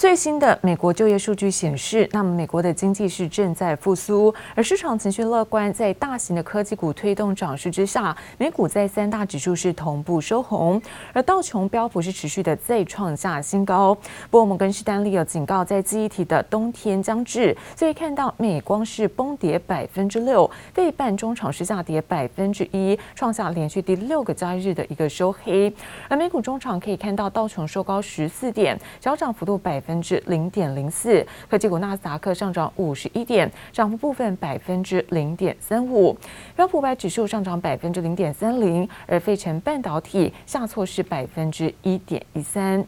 最新的美国就业数据显示，那么美国的经济是正在复苏，而市场情绪乐观，在大型的科技股推动涨势之下，美股在三大指数是同步收红，而道琼标普是持续的再创下新高。不过摩根士丹利有警告，在记忆体的冬天将至，所以看到美光是崩跌百分之六，费半中场是下跌百分之一，创下连续第六个交易日的一个收黑。而美股中场可以看到道琼收高十四点，小涨幅度百分。分之零点零四，科技股纳斯达克上涨五十一点，涨幅部分百分之零点三五，标普五百指数上涨百分之零点三零，而费城半导体下挫是百分之一点一三。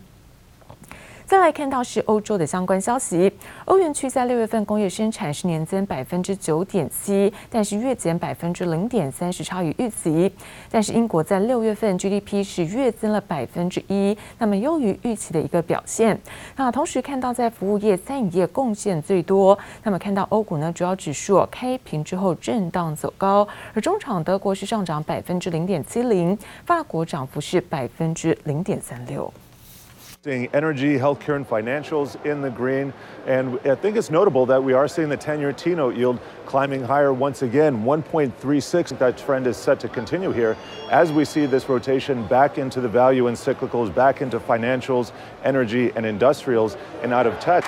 再来看到是欧洲的相关消息，欧元区在六月份工业生产是年增百分之九点七，但是月减百分之零点三，是超于预期。但是英国在六月份 GDP 是月增了百分之一，那么优于预期的一个表现。那同时看到在服务业、餐饮业贡献最多，那么看到欧股呢主要指数开平之后震荡走高，而中场德国是上涨百分之零点七零，法国涨幅是百分之零点三六。Energy, healthcare, and financials in the green. And I think it's notable that we are seeing the 10-year T-note yield climbing higher once again, 1.36. That trend is set to continue here as we see this rotation back into the value and cyclicals, back into financials, energy, and industrials, and out of tech.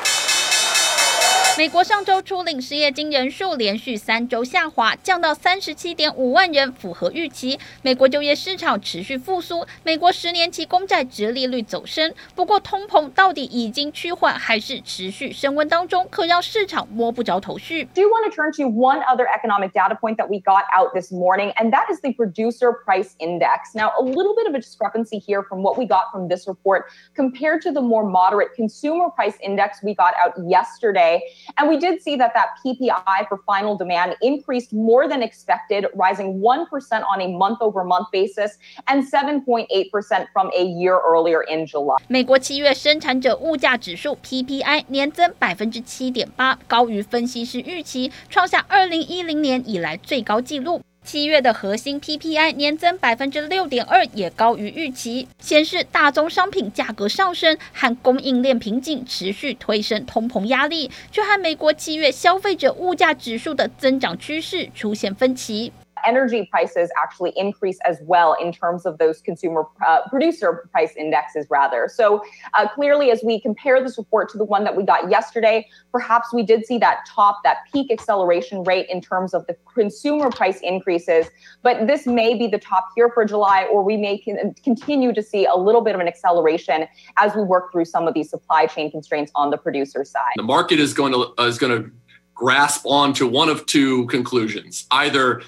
美国上周初领失业金人数连续三周下滑，降到三十七点五万人，符合预期。美国就业市场持续复苏，美国十年期公债殖利率走升。不过，通膨到底已经趋缓，还是持续升温当中，可让市场摸不着头绪。Do you want to turn to one other economic data point that we got out this morning, and that is the producer price index. Now, a little bit of a discrepancy here from what we got from this report compared to the more moderate consumer price index we got out yesterday. And we did see that that PPI for final demand increased more than expected, rising 1% on a month over month basis and 7.8% from a year earlier in July. 美国七月生产者物价指数 PPI 年增百分之七点八，高于分析师预期，创下二零一零年以来最高纪录。 七月的核心 PPI 年增百分之六点二，也高于预期，显示大宗商品价格上升和供应链瓶颈持续推升通膨压力，却和美国七月消费者物价指数的增长趋势出现分歧。Energy prices actually increase as well in terms of those consumer uh, producer price indexes rather. So uh, clearly, as we compare this report to the one that we got yesterday, perhaps we did see that top, that peak acceleration rate in terms of the consumer price increases. But this may be the top here for July, or we may con- continue to see a little bit of an acceleration as we work through some of these supply chain constraints on the producer side. The market is going to uh, is going to grasp onto one of two conclusions: either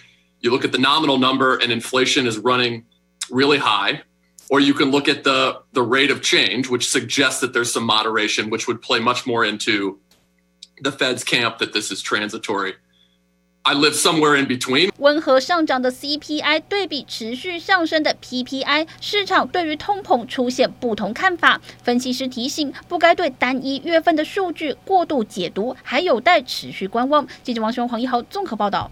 you look at the nominal number and inflation is running really high, or you can look at the, the rate of change, which suggests that there's some moderation, which would play much more into the Fed's camp that this is transitory. I live somewhere in between. 温和上涨的 CPI 对比持续上升的 PPI，市场对于通膨出现不同看法。分析师提醒，不该对单一月份的数据过度解读，还有待持续观望。记者王雄、黄一豪综合报道。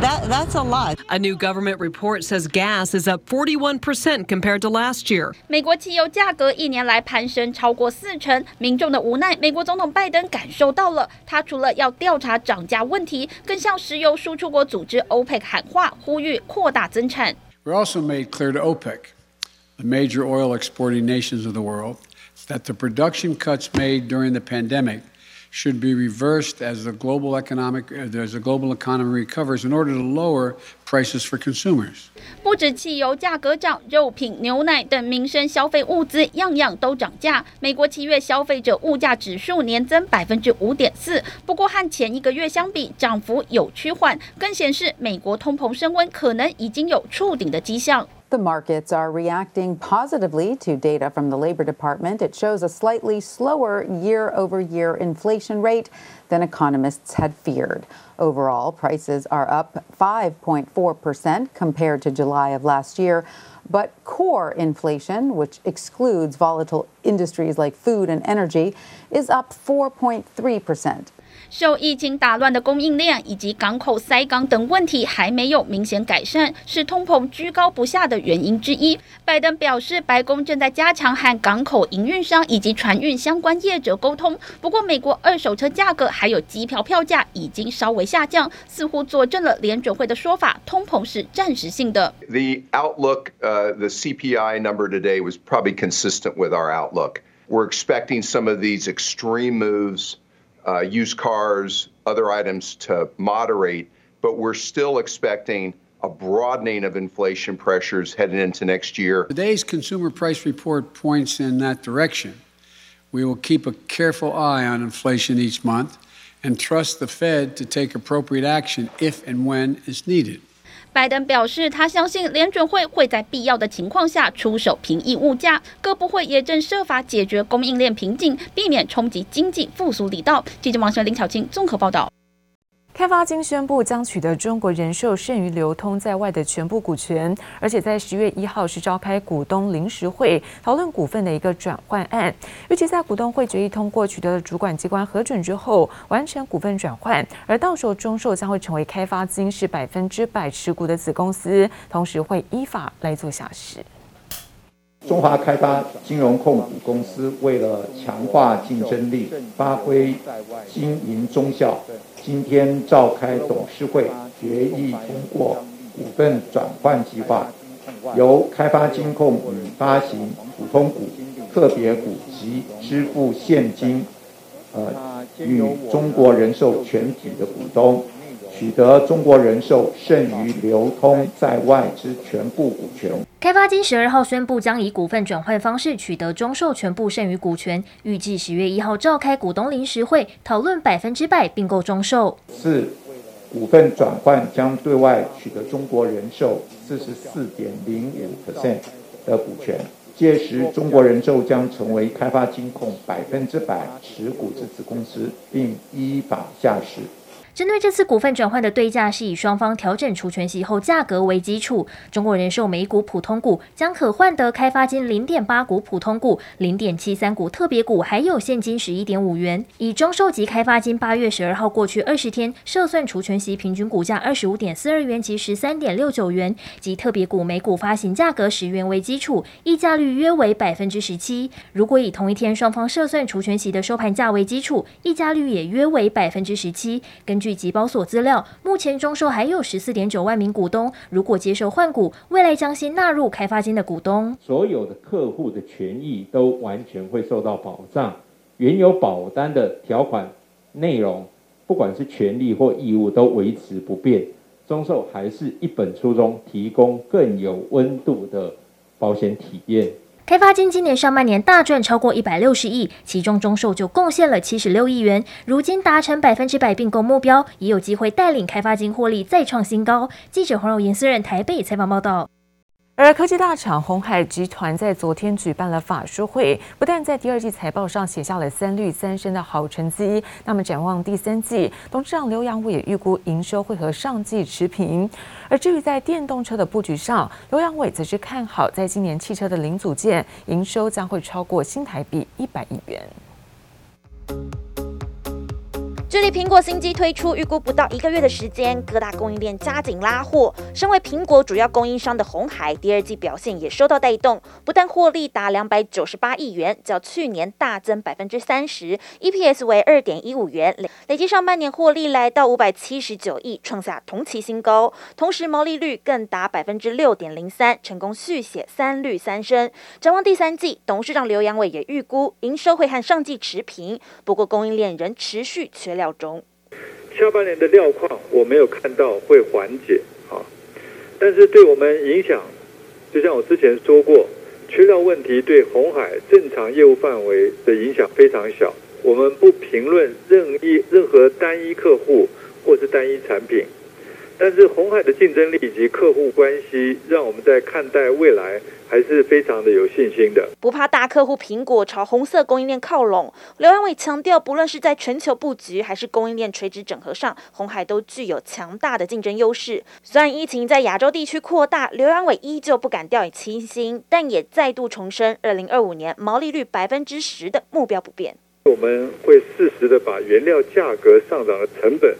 That, that's a lot. A new government report says gas is up 41% compared to last year. 美国汽油价格一年来攀升超过四成，民众的无奈，美国总统拜登感受到了。他除了要调查涨价问题，更向石油输出国组织 OPEC 喊话，呼吁扩大增产。We also made clear to OPEC, the major oil exporting nations of the world, that the production cuts made during the pandemic should be reversed as the global economic as the global economy recovers in order to lower prices for consumers. 不止汽油价格涨，肉品、牛奶等民生消费物资样样都涨价。美国七月消费者物价指数年增百分之五点四，不过和前一个月相比，涨幅有趋缓，更显示美国通膨升温可能已经有触顶的迹象。The markets are reacting positively to data from the Labor Department. It shows a slightly slower year over year inflation rate than economists had feared. Overall, prices are up 5.4% compared to July of last year. But core inflation, which excludes volatile industries like food and energy, is up 4.3%. 受疫情打乱的供应链以及港口塞港等问题还没有明显改善，是通膨居高不下的原因之一。拜登表示，白宫正在加强和港口营运商以及船运相关业者沟通。不过，美国二手车价格还有机票票价已经稍微下降，似乎佐证了联准会的说法，通膨是暂时性的。The outlook, uh, the CPI number today was probably consistent with our outlook. We're expecting some of these extreme moves. Uh, used cars, other items to moderate, but we're still expecting a broadening of inflation pressures heading into next year. Today's consumer price report points in that direction. We will keep a careful eye on inflation each month and trust the Fed to take appropriate action if and when is needed. 拜登表示，他相信联准会会在必要的情况下出手平抑物价，各部会也正设法解决供应链瓶颈，避免冲击经济复苏力道。记者王璇、林巧清综合报道。开发金宣布将取得中国人寿剩余流通在外的全部股权，而且在十月一号是召开股东临时会讨论股份的一个转换案。预计在股东会决议通过，取得了主管机关核准之后，完成股份转换，而到时候中寿将会成为开发金是百分之百持股的子公司，同时会依法来做下市。中华开发金融控股公司为了强化竞争力，发挥经营中效。今天召开董事会，决议通过股份转换计划，由开发金控以发行普通股、特别股及支付现金，呃，与中国人寿全体的股东。取得中国人寿剩余流通在外之全部股权。开发金十二号宣布将以股份转换方式取得中寿全部剩余股权，预计十月一号召开股东临时会讨论百分之百并购中寿。四股份转换将对外取得中国人寿四十四点零五 percent 的股权，届时中国人寿将成为开发金控百分之百持股之子公司，并依法下市。针对这次股份转换的对价是以双方调整除权息后价格为基础，中国人寿每股普通股将可换得开发金零点八股普通股、零点七三股特别股，还有现金十一点五元。以中寿及开发金八月十二号过去二十天设算除权息平均股价二十五点四二元及十三点六九元，及特别股每股发行价格十元为基础，溢价率约为百分之十七。如果以同一天双方设算除权息的收盘价为基础，溢价率也约为百分之十七。根据据集保所资料，目前中寿还有十四点九万名股东，如果接受换股，未来将先纳入开发金的股东。所有的客户的权益都完全会受到保障，原有保单的条款内容，不管是权利或义务都维持不变。中寿还是一本初衷，提供更有温度的保险体验。开发金今年上半年大赚超过一百六十亿，其中中售就贡献了七十六亿元。如今达成百分之百并购目标，也有机会带领开发金获利再创新高。记者黄柔妍私人台北采访报道。而科技大厂鸿海集团在昨天举办了法说会，不但在第二季财报上写下了三绿三升的好成绩，那么展望第三季，董事长刘扬伟也预估营收会和上季持平。而至于在电动车的布局上，刘扬伟则是看好在今年汽车的零组件营收将会超过新台币一百亿元。距离苹果新机推出，预估不到一个月的时间，各大供应链加紧拉货。身为苹果主要供应商的鸿海，第二季表现也受到带动，不但获利达两百九十八亿元，较去年大增百分之三十，EPS 为二点一五元，累累计上半年获利来到五百七十九亿，创下同期新高。同时毛利率更达百分之六点零三，成功续写三绿三升。展望第三季，董事长刘扬伟也预估营收会和上季持平，不过供应链仍持续缺料。中。下半年的料况我没有看到会缓解啊，但是对我们影响，就像我之前说过，缺料问题对红海正常业务范围的影响非常小。我们不评论任意任何单一客户或是单一产品，但是红海的竞争力以及客户关系，让我们在看待未来还是非常的有信心的。不怕大客户苹果朝红色供应链靠拢，刘阳伟强调，不论是在全球布局还是供应链垂直整合上，红海都具有强大的竞争优势。虽然疫情在亚洲地区扩大，刘阳伟依旧不敢掉以轻心，但也再度重申，二零二五年毛利率百分之十的目标不变。我们会适时的把原料价格上涨的成本。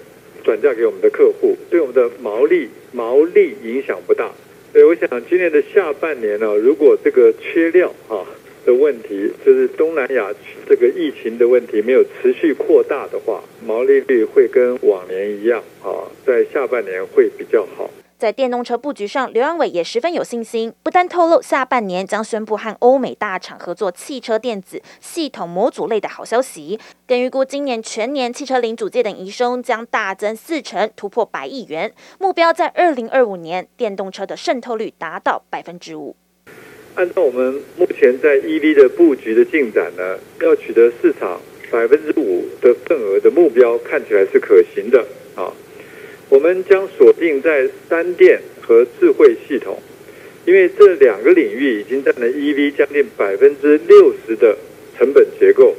转嫁给我们的客户，对我们的毛利毛利影响不大。所以我想今年的下半年呢，如果这个缺料啊的问题，就是东南亚这个疫情的问题没有持续扩大的话，毛利率会跟往年一样啊，在下半年会比较好。在电动车布局上，刘扬伟也十分有信心。不但透露下半年将宣布和欧美大厂合作汽车电子系统模组类的好消息，更预估今年全年汽车零组件等营收将大增四成，突破百亿元。目标在二零二五年，电动车的渗透率达到百分之五。按照我们目前在 EV 的布局的进展呢，要取得市场百分之五的份额的目标，看起来是可行的。我们将锁定在三电和智慧系统，因为这两个领域已经占了 EV 将近百分之六十的成本结构，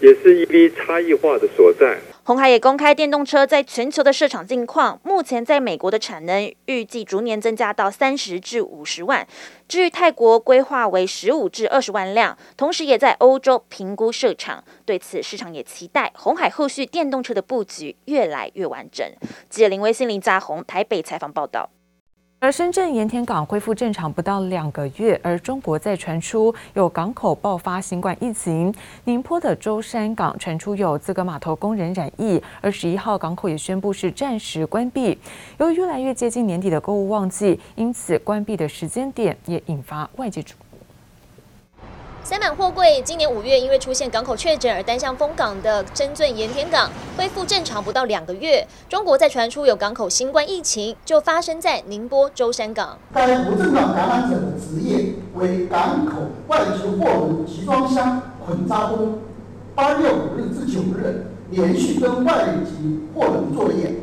也是 EV 差异化的所在。红海也公开电动车在全球的市场近况，目前在美国的产能预计逐年增加到三十至五十万，至于泰国规划为十五至二十万辆，同时也在欧洲评估设厂。对此，市场也期待红海后续电动车的布局越来越完整。记者林威信、林嘉宏台北采访报道。而深圳盐田港恢复正常不到两个月，而中国在传出有港口爆发新冠疫情。宁波的舟山港传出有资格码头工人染疫，二十一号港口也宣布是暂时关闭。由于越来越接近年底的购物旺季，因此关闭的时间点也引发外界瞩目。塞满货柜，今年五月因为出现港口确诊而单向封港的深圳盐田港恢复正常不到两个月，中国再传出有港口新冠疫情，就发生在宁波舟山港。该无症状感染者的职业为港口外籍货轮集装箱捆扎工，八月五日至九日连续跟外籍货轮作业，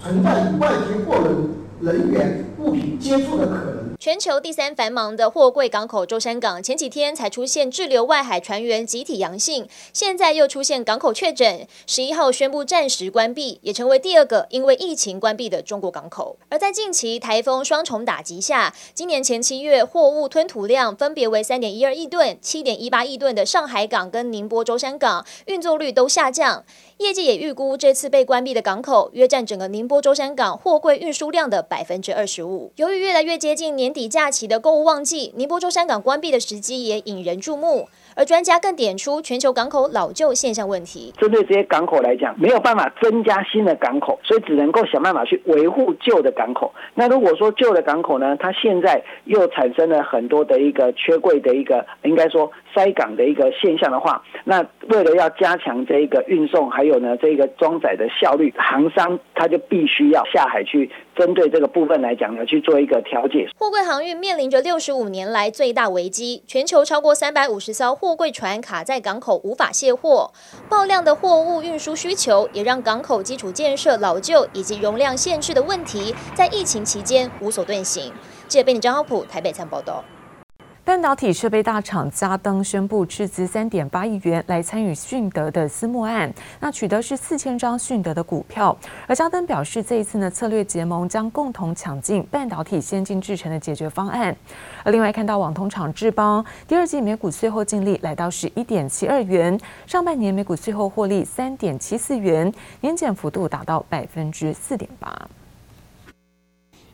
存在与外籍货轮人员物品接触的可能。全球第三繁忙的货柜港口舟山港，前几天才出现滞留外海船员集体阳性，现在又出现港口确诊，十一号宣布暂时关闭，也成为第二个因为疫情关闭的中国港口。而在近期台风双重打击下，今年前七月货物吞吐量分别为三点一二亿吨、七点一八亿吨的上海港跟宁波舟山港运作率都下降。业界也预估，这次被关闭的港口约占整个宁波舟山港货柜运输量的百分之二十五。由于越来越接近年底假期的购物旺季，宁波舟山港关闭的时机也引人注目。而专家更点出全球港口老旧现象问题。针对这些港口来讲，没有办法增加新的港口，所以只能够想办法去维护旧的港口。那如果说旧的港口呢，它现在又产生了很多的一个缺柜的一个，应该说塞港的一个现象的话，那为了要加强这一个运送，还有呢这个装载的效率，航商他就必须要下海去。针对这个部分来讲呢，去做一个调节。货柜航运面临着六十五年来最大危机，全球超过三百五十艘货柜船卡在港口无法卸货，爆量的货物运输需求也让港口基础建设老旧以及容量限制的问题，在疫情期间无所遁形。记者贝尼张浩普台北参报道。半导体设备大厂嘉登宣布斥资三点八亿元来参与迅德的私募案，那取得是四千张迅德的股票。而嘉登表示，这一次呢策略结盟将共同抢进半导体先进制程的解决方案。而另外看到网通厂智邦第二季每股税后净利来到十一点七二元，上半年每股税后获利三点七四元，年减幅度达到百分之四点八。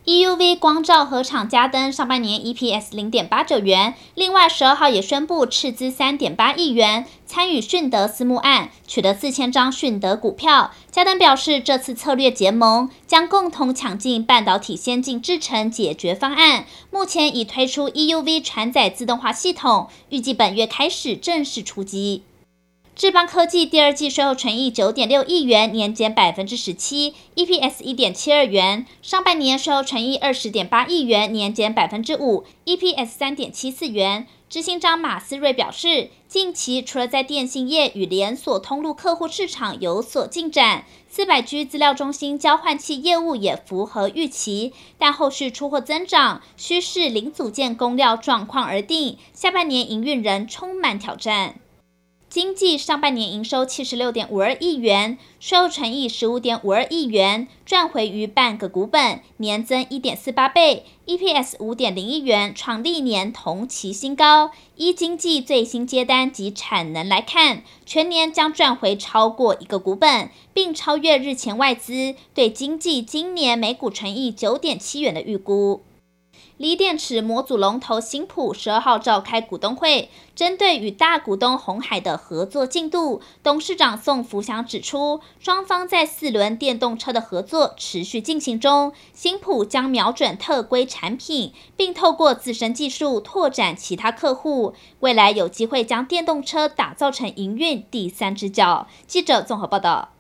EUV 光罩合厂嘉登上半年 EPS 零点八九元，另外十二号也宣布斥资三点八亿元参与迅德私募案，取得四千张迅德股票。嘉登表示，这次策略结盟将共同抢进半导体先进制程解决方案，目前已推出 EUV 船载自动化系统，预计本月开始正式出击。智邦科技第二季税后纯益九点六亿元，年减百分之十七，EPS 一点七二元。上半年税后纯益二十点八亿元，年减百分之五，EPS 三点七四元。执行长马思睿表示，近期除了在电信业与连锁通路客户市场有所进展，四百 G 资料中心交换器业务也符合预期，但后续出货增长需视零组件供料状况而定，下半年营运仍充满挑战。经济上半年营收七十六点五二亿元，税后纯益十五点五二亿元，赚回逾半个股本，年增一点四八倍，EPS 五点零一元，创历年同期新高。依经济最新接单及产能来看，全年将赚回超过一个股本，并超越日前外资对经济今年每股纯益九点七元的预估。锂电池模组龙头新普十二号召开股东会，针对与大股东鸿海的合作进度，董事长宋福祥指出，双方在四轮电动车的合作持续进行中，新普将瞄准特规产品，并透过自身技术拓展其他客户，未来有机会将电动车打造成营运第三只脚。记者综合报道。